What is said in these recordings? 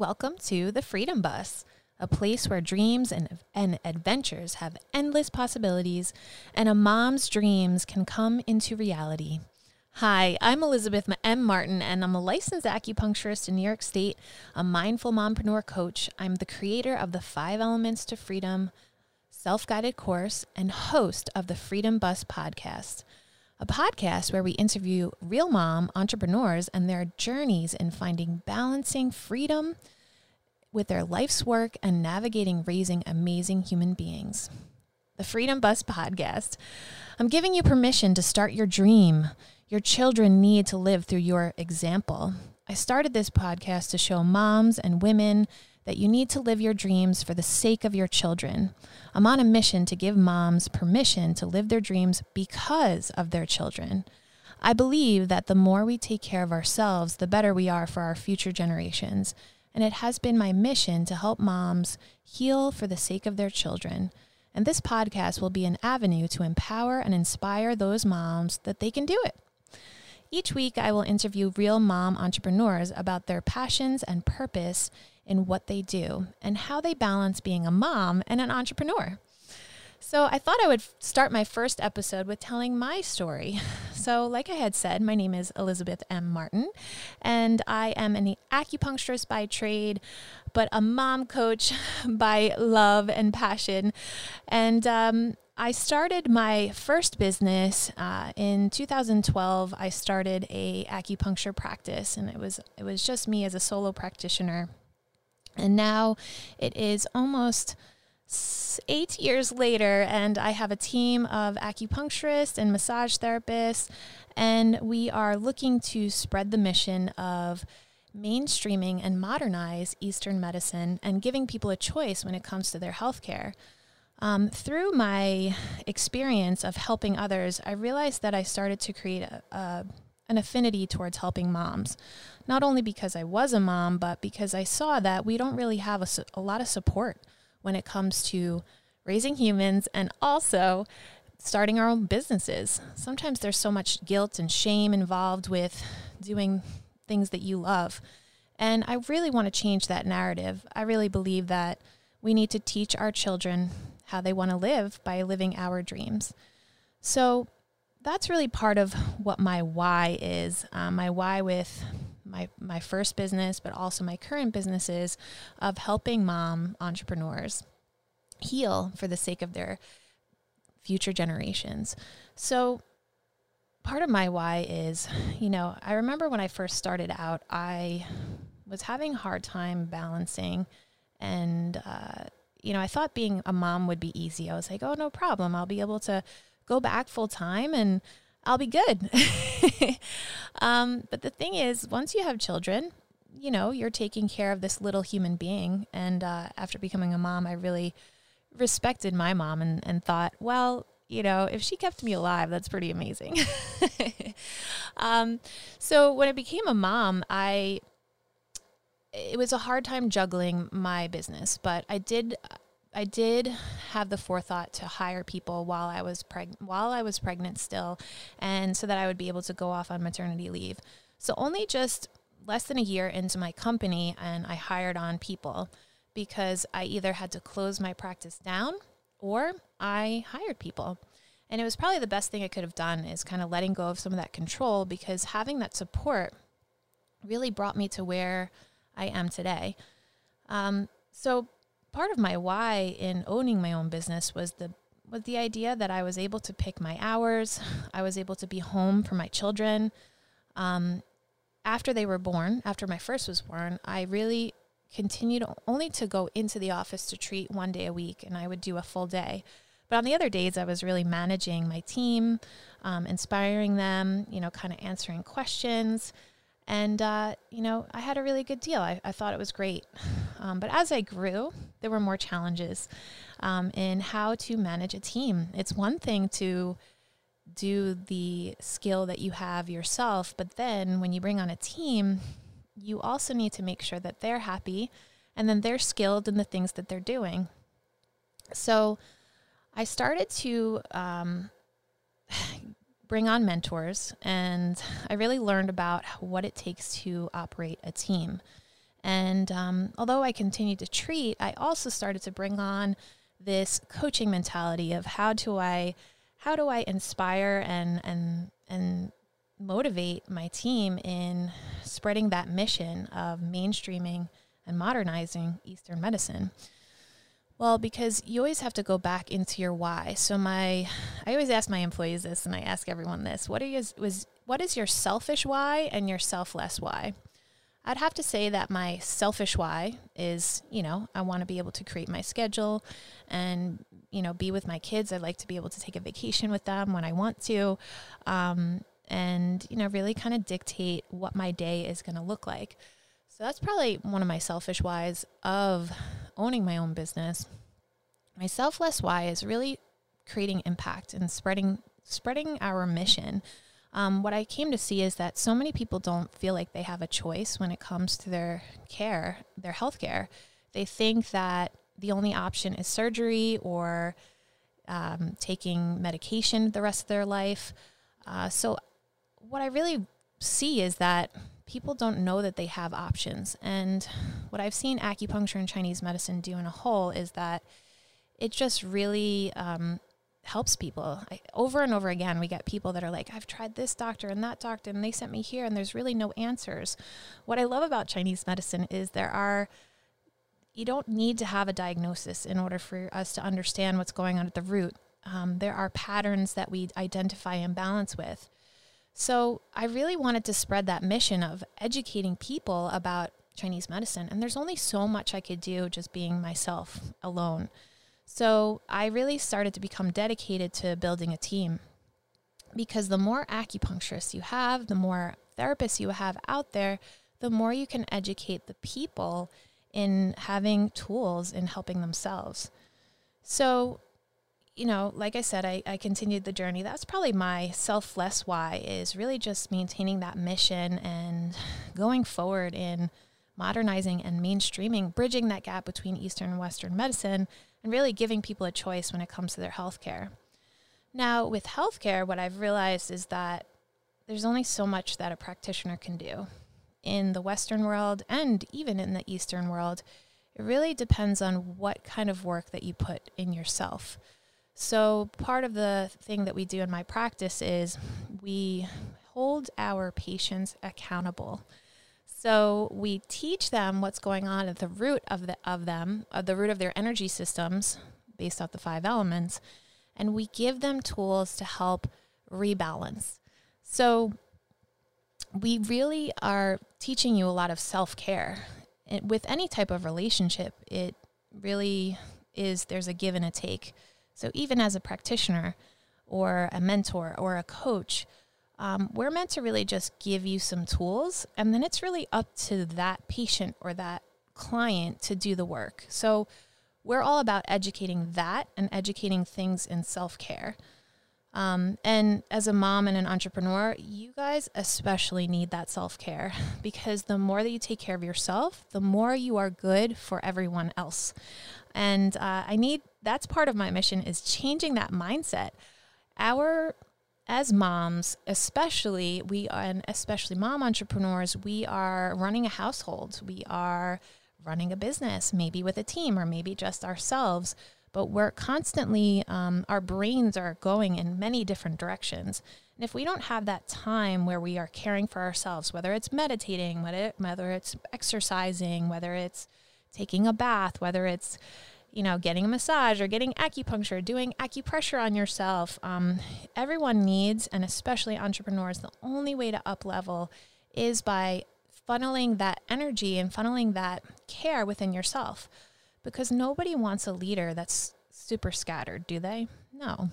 welcome to the Freedom Bus, a place where dreams and, and adventures have endless possibilities and a mom's dreams can come into reality. Hi, I'm Elizabeth M. Martin, and I'm a licensed acupuncturist in New York State, a mindful mompreneur coach. I'm the creator of the Five Elements to Freedom self guided course and host of the Freedom Bus podcast a podcast where we interview real mom entrepreneurs and their journeys in finding balancing freedom with their life's work and navigating raising amazing human beings. The Freedom Bus podcast. I'm giving you permission to start your dream. Your children need to live through your example. I started this podcast to show moms and women that you need to live your dreams for the sake of your children. I'm on a mission to give moms permission to live their dreams because of their children. I believe that the more we take care of ourselves, the better we are for our future generations. And it has been my mission to help moms heal for the sake of their children. And this podcast will be an avenue to empower and inspire those moms that they can do it. Each week, I will interview real mom entrepreneurs about their passions and purpose in what they do and how they balance being a mom and an entrepreneur. So, I thought I would start my first episode with telling my story. So, like I had said, my name is Elizabeth M. Martin, and I am an acupuncturist by trade, but a mom coach by love and passion. And um, I started my first business uh, in 2012. I started a acupuncture practice, and it was it was just me as a solo practitioner. And now it is almost eight years later, and I have a team of acupuncturists and massage therapists, and we are looking to spread the mission of mainstreaming and modernize Eastern medicine and giving people a choice when it comes to their healthcare. Um, through my experience of helping others, I realized that I started to create a, a an affinity towards helping moms. Not only because I was a mom, but because I saw that we don't really have a, a lot of support when it comes to raising humans and also starting our own businesses. Sometimes there's so much guilt and shame involved with doing things that you love. And I really want to change that narrative. I really believe that we need to teach our children how they want to live by living our dreams. So that's really part of what my why is. Um, my why with my my first business, but also my current businesses of helping mom entrepreneurs heal for the sake of their future generations. So part of my why is, you know, I remember when I first started out, I was having a hard time balancing and uh, you know, I thought being a mom would be easy. I was like, oh, no problem. I'll be able to go back full time and I'll be good. um, but the thing is, once you have children, you know, you're taking care of this little human being. And uh, after becoming a mom, I really respected my mom and, and thought, well, you know, if she kept me alive, that's pretty amazing. um, so when I became a mom, I it was a hard time juggling my business, but I did I did have the forethought to hire people while I was pregnant while I was pregnant still and so that I would be able to go off on maternity leave. So only just less than a year into my company and I hired on people because I either had to close my practice down or I hired people. And it was probably the best thing I could have done is kind of letting go of some of that control because having that support really brought me to where I am today. Um, so part of my why in owning my own business was the was the idea that I was able to pick my hours. I was able to be home for my children. Um, after they were born, after my first was born, I really continued only to go into the office to treat one day a week, and I would do a full day. But on the other days, I was really managing my team, um, inspiring them, you know, kind of answering questions. And, uh, you know, I had a really good deal. I, I thought it was great. Um, but as I grew, there were more challenges um, in how to manage a team. It's one thing to do the skill that you have yourself, but then when you bring on a team, you also need to make sure that they're happy and then they're skilled in the things that they're doing. So I started to um, bring on mentors, and I really learned about what it takes to operate a team. And um, although I continued to treat, I also started to bring on this coaching mentality of how do I how do I inspire and and and motivate my team in spreading that mission of mainstreaming and modernizing Eastern medicine. Well, because you always have to go back into your why. So my I always ask my employees this and I ask everyone this. What are was what is your selfish why and your selfless why? I'd have to say that my selfish why is, you know, I want to be able to create my schedule and, you know, be with my kids. I'd like to be able to take a vacation with them when I want to. Um, and, you know, really kind of dictate what my day is going to look like. So that's probably one of my selfish whys of owning my own business. My selfless why is really creating impact and spreading spreading our mission um, what I came to see is that so many people don't feel like they have a choice when it comes to their care, their health care. They think that the only option is surgery or um, taking medication the rest of their life. Uh, so, what I really see is that people don't know that they have options. And what I've seen acupuncture and Chinese medicine do in a whole is that it just really um, helps people. I, over and over again we get people that are like i've tried this doctor and that doctor and they sent me here and there's really no answers. What i love about chinese medicine is there are you don't need to have a diagnosis in order for us to understand what's going on at the root. Um, there are patterns that we identify and balance with so i really wanted to spread that mission of educating people about chinese medicine and there's only so much i could do just being myself alone so I really started to become dedicated to building a team because the more acupuncturists you have, the more therapists you have out there, the more you can educate the people in having tools in helping themselves. So, you know, like I said, I, I continued the journey. That's probably my selfless why is really just maintaining that mission and going forward in modernizing and mainstreaming, bridging that gap between Eastern and Western medicine and really giving people a choice when it comes to their healthcare. Now, with healthcare, what I've realized is that there's only so much that a practitioner can do. In the Western world and even in the Eastern world, it really depends on what kind of work that you put in yourself. So, part of the thing that we do in my practice is we hold our patients accountable. So we teach them what's going on at the root of the of them, of the root of their energy systems, based off the five elements, and we give them tools to help rebalance. So we really are teaching you a lot of self care. With any type of relationship, it really is there's a give and a take. So even as a practitioner or a mentor or a coach, um, we're meant to really just give you some tools, and then it's really up to that patient or that client to do the work. So we're all about educating that and educating things in self care. Um, and as a mom and an entrepreneur, you guys especially need that self care because the more that you take care of yourself, the more you are good for everyone else. And uh, I need that's part of my mission is changing that mindset. Our as moms, especially we and especially mom entrepreneurs, we are running a household. We are running a business, maybe with a team or maybe just ourselves. But we're constantly, um, our brains are going in many different directions. And if we don't have that time where we are caring for ourselves, whether it's meditating, whether, whether it's exercising, whether it's taking a bath, whether it's you know, getting a massage or getting acupuncture, doing acupressure on yourself. Um, everyone needs, and especially entrepreneurs, the only way to up level is by funneling that energy and funneling that care within yourself. Because nobody wants a leader that's super scattered, do they? No.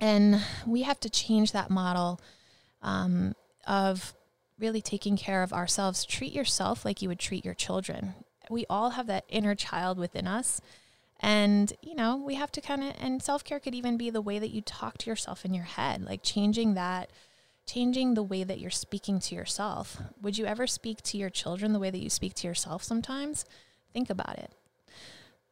And we have to change that model um, of really taking care of ourselves. Treat yourself like you would treat your children we all have that inner child within us. And, you know, we have to kind of, and self care could even be the way that you talk to yourself in your head, like changing that, changing the way that you're speaking to yourself. Would you ever speak to your children the way that you speak to yourself sometimes? Think about it.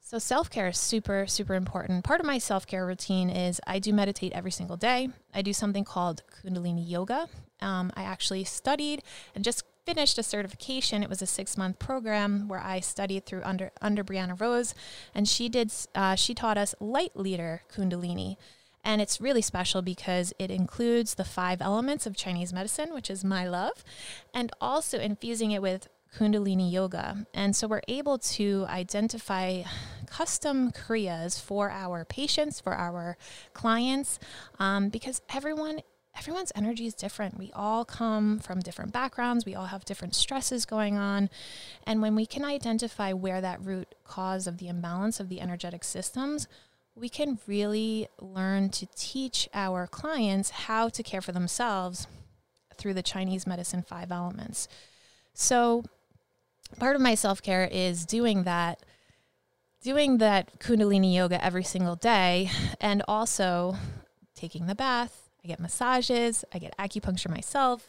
So, self care is super, super important. Part of my self care routine is I do meditate every single day. I do something called Kundalini Yoga. Um, I actually studied and just finished a certification. It was a six month program where I studied through under under Brianna Rose, and she did uh, she taught us light leader Kundalini. And it's really special because it includes the five elements of Chinese medicine, which is my love, and also infusing it with Kundalini Yoga. And so we're able to identify custom Kriyas for our patients, for our clients, um, because everyone everyone's energy is different. We all come from different backgrounds, we all have different stresses going on. And when we can identify where that root cause of the imbalance of the energetic systems, we can really learn to teach our clients how to care for themselves through the Chinese medicine five elements. So, part of my self care is doing that, doing that Kundalini yoga every single day, and also taking the bath, I get massages, I get acupuncture myself.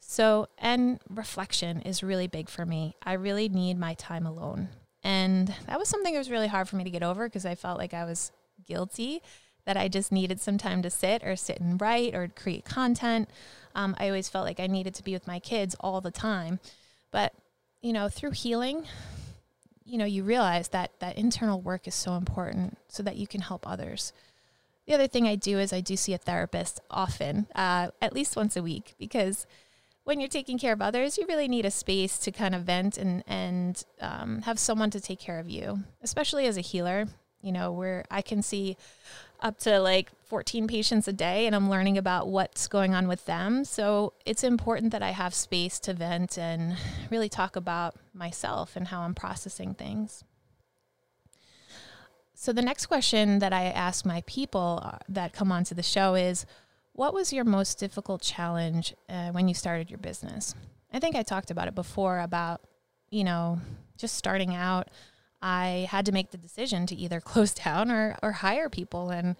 So, and reflection is really big for me. I really need my time alone. And that was something that was really hard for me to get over because I felt like I was guilty that I just needed some time to sit or sit and write or create content. Um, I always felt like I needed to be with my kids all the time. But, you know, through healing, you know, you realize that that internal work is so important so that you can help others. The other thing I do is I do see a therapist often, uh, at least once a week, because when you're taking care of others, you really need a space to kind of vent and and um, have someone to take care of you, especially as a healer. You know, where I can see up to like 14 patients a day and I'm learning about what's going on with them. So it's important that I have space to vent and really talk about myself and how I'm processing things. So the next question that I ask my people uh, that come onto the show is, what was your most difficult challenge uh, when you started your business? I think I talked about it before about, you know, just starting out. I had to make the decision to either close down or, or hire people. And,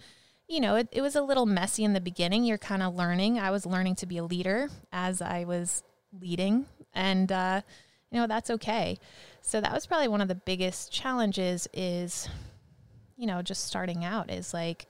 you know, it, it was a little messy in the beginning. You're kind of learning. I was learning to be a leader as I was leading. And, uh, you know, that's okay. So that was probably one of the biggest challenges is you know, just starting out is like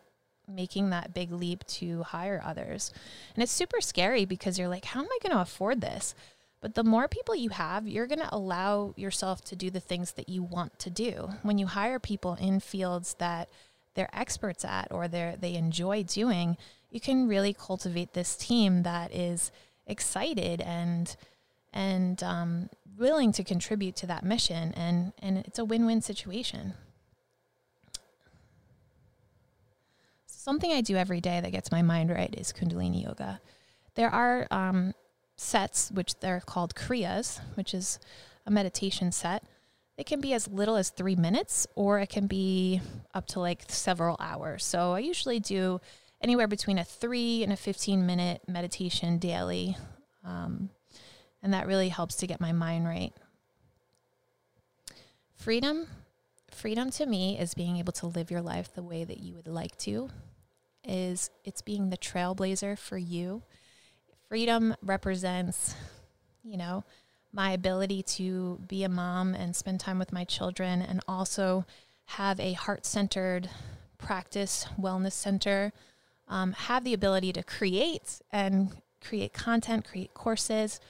making that big leap to hire others. And it's super scary because you're like, how am I going to afford this? But the more people you have, you're going to allow yourself to do the things that you want to do. When you hire people in fields that they're experts at or they they enjoy doing, you can really cultivate this team that is excited and and um, willing to contribute to that mission, and and it's a win win situation. Something I do every day that gets my mind right is Kundalini yoga. There are um, sets, which they're called Kriyas, which is a meditation set. It can be as little as three minutes, or it can be up to like several hours. So I usually do anywhere between a three and a 15 minute meditation daily. Um, and that really helps to get my mind right. Freedom. Freedom to me is being able to live your life the way that you would like to is it's being the trailblazer for you. Freedom represents, you know, my ability to be a mom and spend time with my children and also have a heart centered practice wellness center, um, have the ability to create and create content, create courses.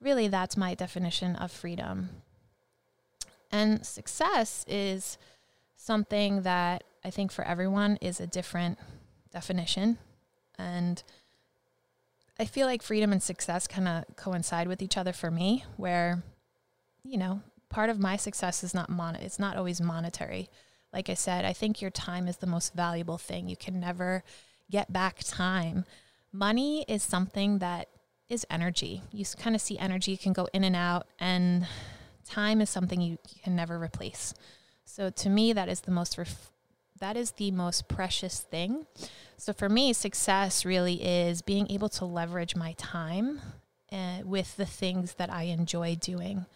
Really, that's my definition of freedom. And success is something that I think for everyone is a different definition. And I feel like freedom and success kind of coincide with each other for me, where, you know, part of my success is not mon it's not always monetary. Like I said, I think your time is the most valuable thing. You can never get back time. Money is something that is energy. You kind of see energy can go in and out, and time is something you, can never replace. So to me, that is the most ref- that is the most precious thing. So for me, success really is being able to leverage my time uh, with the things that I enjoy doing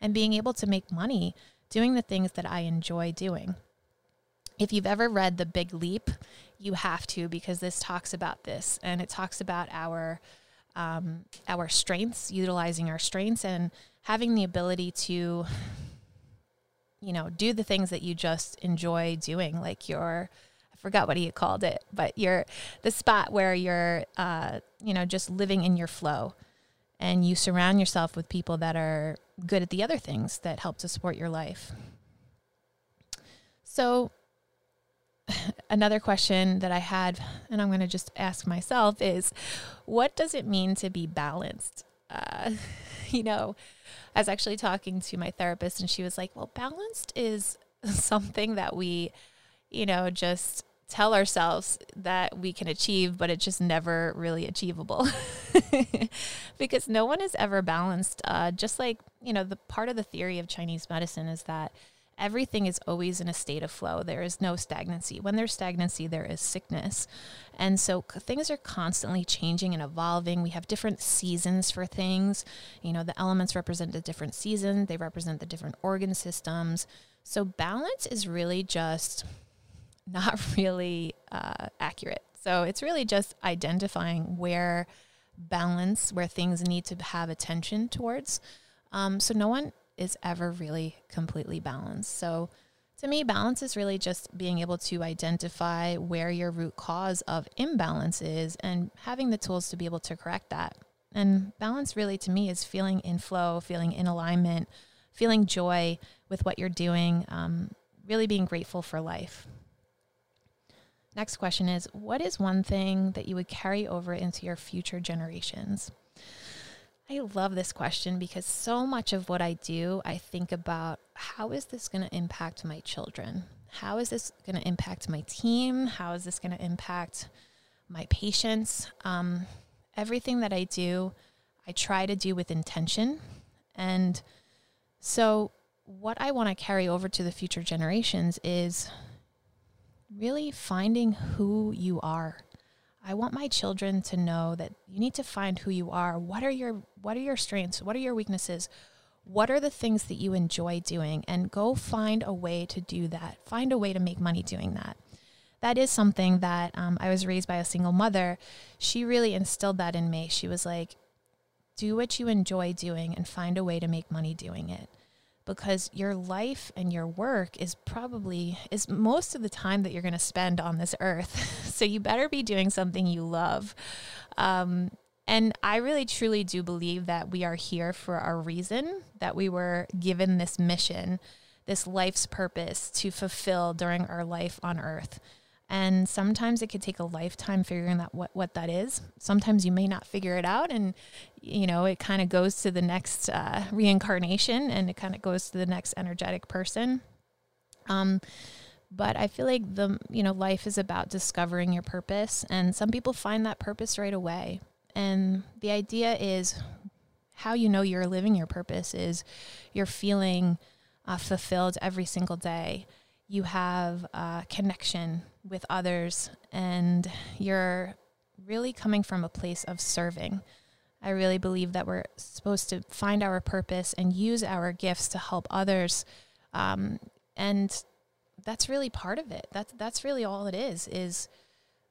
and being able to make money doing the things that I enjoy doing. If you've ever read The Big Leap, you have to because this talks about this and it talks about our um, our strengths, utilizing our strengths, and having the ability to you know, do the things that you just enjoy doing, like your, I forgot what he called it, but you're the spot where you're, uh, you know, just living in your flow. and you surround yourself with people that are good at the other things that help to support your life. So, another question that I had, and I'm going to just ask myself, is what does it mean to be balanced? Uh, you know, I was actually talking to my therapist, and she was like, Well, balanced is something that we, you know, just tell ourselves that we can achieve, but it's just never really achievable because no one is ever balanced. Uh, just like, you know, the part of the theory of Chinese medicine is that everything is always in a state of flow. There is no stagnancy. When there's stagnancy, there is sickness. And so things are constantly changing and evolving. We have different seasons for things. You know, the elements represent a different season, they represent the different organ systems. So balance is really just not really uh, accurate. So it's really just identifying where balance, where things need to have attention towards. Um, so no one is ever really completely balanced. So to me, balance is really just being able to identify where your root cause of imbalance is and having the tools to be able to correct that. And balance really to me is feeling in flow, feeling in alignment, feeling joy with what you're doing, um, really being grateful for life. Next question is What is one thing that you would carry over into your future generations? I love this question because so much of what I do, I think about how is this going to impact my children? How is this going to impact my team? How is this going to impact my patients? Um, everything that I do, I try to do with intention. And so, what I want to carry over to the future generations is really finding who you are. I want my children to know that you need to find who you are. What are your what are your strengths? What are your weaknesses? What are the things that you enjoy doing and go find a way to do that. Find a way to make money doing that. That is something that um, I was raised by a single mother. She really instilled that in me. She was like, do what you enjoy doing and find a way to make money doing it because your life and your work is probably is most of the time that you're going to spend on this earth. So you better be doing something you love. Um, and i really truly do believe that we are here for a reason that we were given this mission this life's purpose to fulfill during our life on earth and sometimes it could take a lifetime figuring out what, what that is. Sometimes you may not figure it out. And, you know, it kind of goes to the next uh, reincarnation and it kind of goes to the next energetic person. Um, but I feel like the, you know, life is about discovering your purpose. And some people find that purpose right away. And the idea is how you know you're living your purpose is you're feeling uh, fulfilled every single day. You have a connection with others and you're really coming from a place of serving. I really believe that we're supposed to find our purpose and use our gifts to help others. Um, and that's really part of it. That's that's really all it is. Is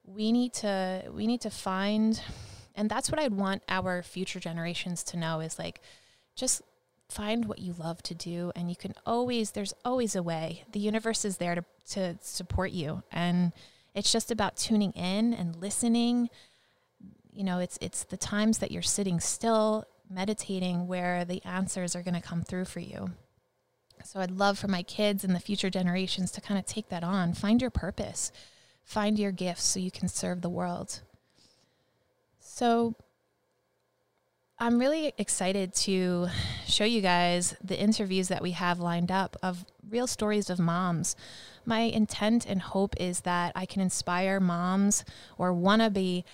we need to we need to find, and that's what I'd want our future generations to know is like, just find what you love to do and you can always there's always a way. The universe is there to, to support you and it's just about tuning in and listening. You know it's it's the times that you're sitting still meditating where the answers are going to come through for you. So i'd love for my kids and the future generations to kind of take that on. Find your purpose. Find your gifts so you can serve the world. So I'm really excited to show you guys the interviews that we have lined up of real stories of moms. My intent and hope is that I can inspire moms or wanna be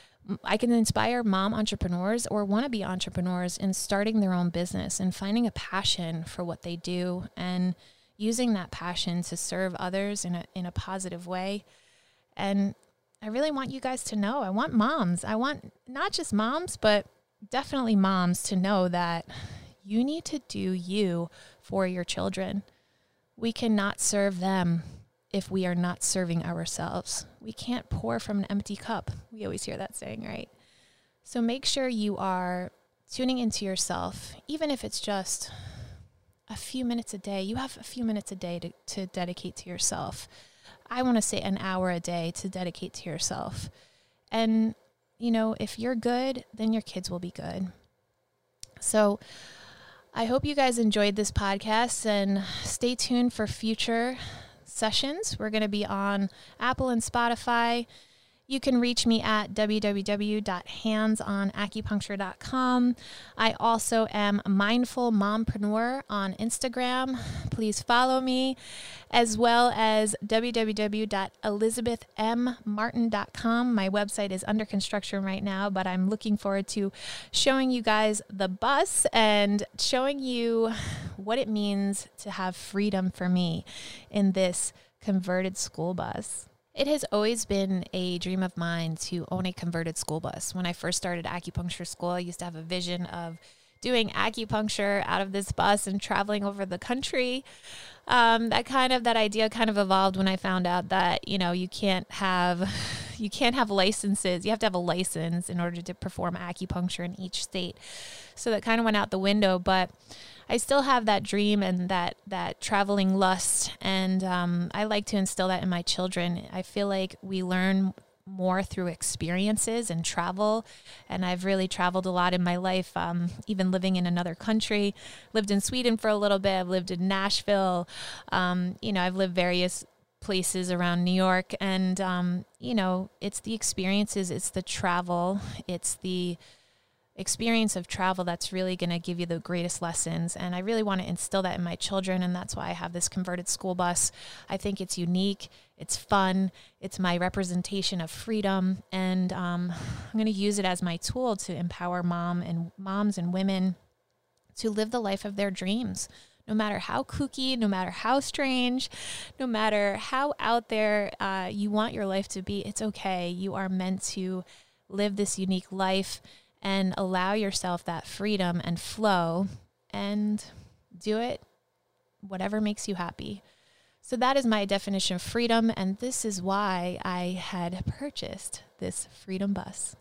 I can inspire mom entrepreneurs or want to be entrepreneurs in starting their own business and finding a passion for what they do and using that passion to serve others in a in a positive way. And I really want you guys to know. I want moms. I want not just moms, but definitely moms to know that you need to do you for your children. We cannot serve them if we are not serving ourselves. We can't pour from an empty cup. We always hear that saying, right? So make sure you are tuning into yourself, even if it's just a few minutes a day. You have a few minutes a day to, to dedicate to yourself. I want to say an hour a day to dedicate to yourself. And you know, if you're good, then your kids will be good. So I hope you guys enjoyed this podcast and stay tuned for future sessions. We're going to be on Apple and Spotify. You can reach me at www.handsonacupuncture.com. I also am Mindful Mompreneur on Instagram. Please follow me, as well as www.elizabethmmartin.com. My website is under construction right now, but I'm looking forward to showing you guys the bus and showing you what it means to have freedom for me in this converted school bus. It has always been a dream of mine to own a converted school bus. When I first started acupuncture school, I used to have a vision of doing acupuncture out of this bus and traveling over the country. Um, that kind of that idea kind of evolved when I found out that you know you can't have you can't have licenses. You have to have a license in order to perform acupuncture in each state. So that kind of went out the window, but I still have that dream and that that traveling lust, and um, I like to instill that in my children. I feel like we learn more through experiences and travel. And I've really traveled a lot in my life, um, even living in another country. Lived in Sweden for a little bit. I've lived in Nashville. Um, you know, I've lived various places around New York. And, um, you know, it's the experiences, it's the travel, it's the experience of travel that's really going to give you the greatest lessons. And I really want to instill that in my children. And that's why I have this converted school bus. I think it's unique, it's fun, it's my representation of freedom. And um, I'm going to use it as my tool to empower mom and moms and women to live the life of their dreams. No matter how kooky, no matter how strange, no matter how out there uh, you want your life to be, it's okay. You are meant to live this unique life and allow yourself that freedom and flow and do it whatever makes you happy. So that is my definition of freedom and this is why I had purchased this freedom bus.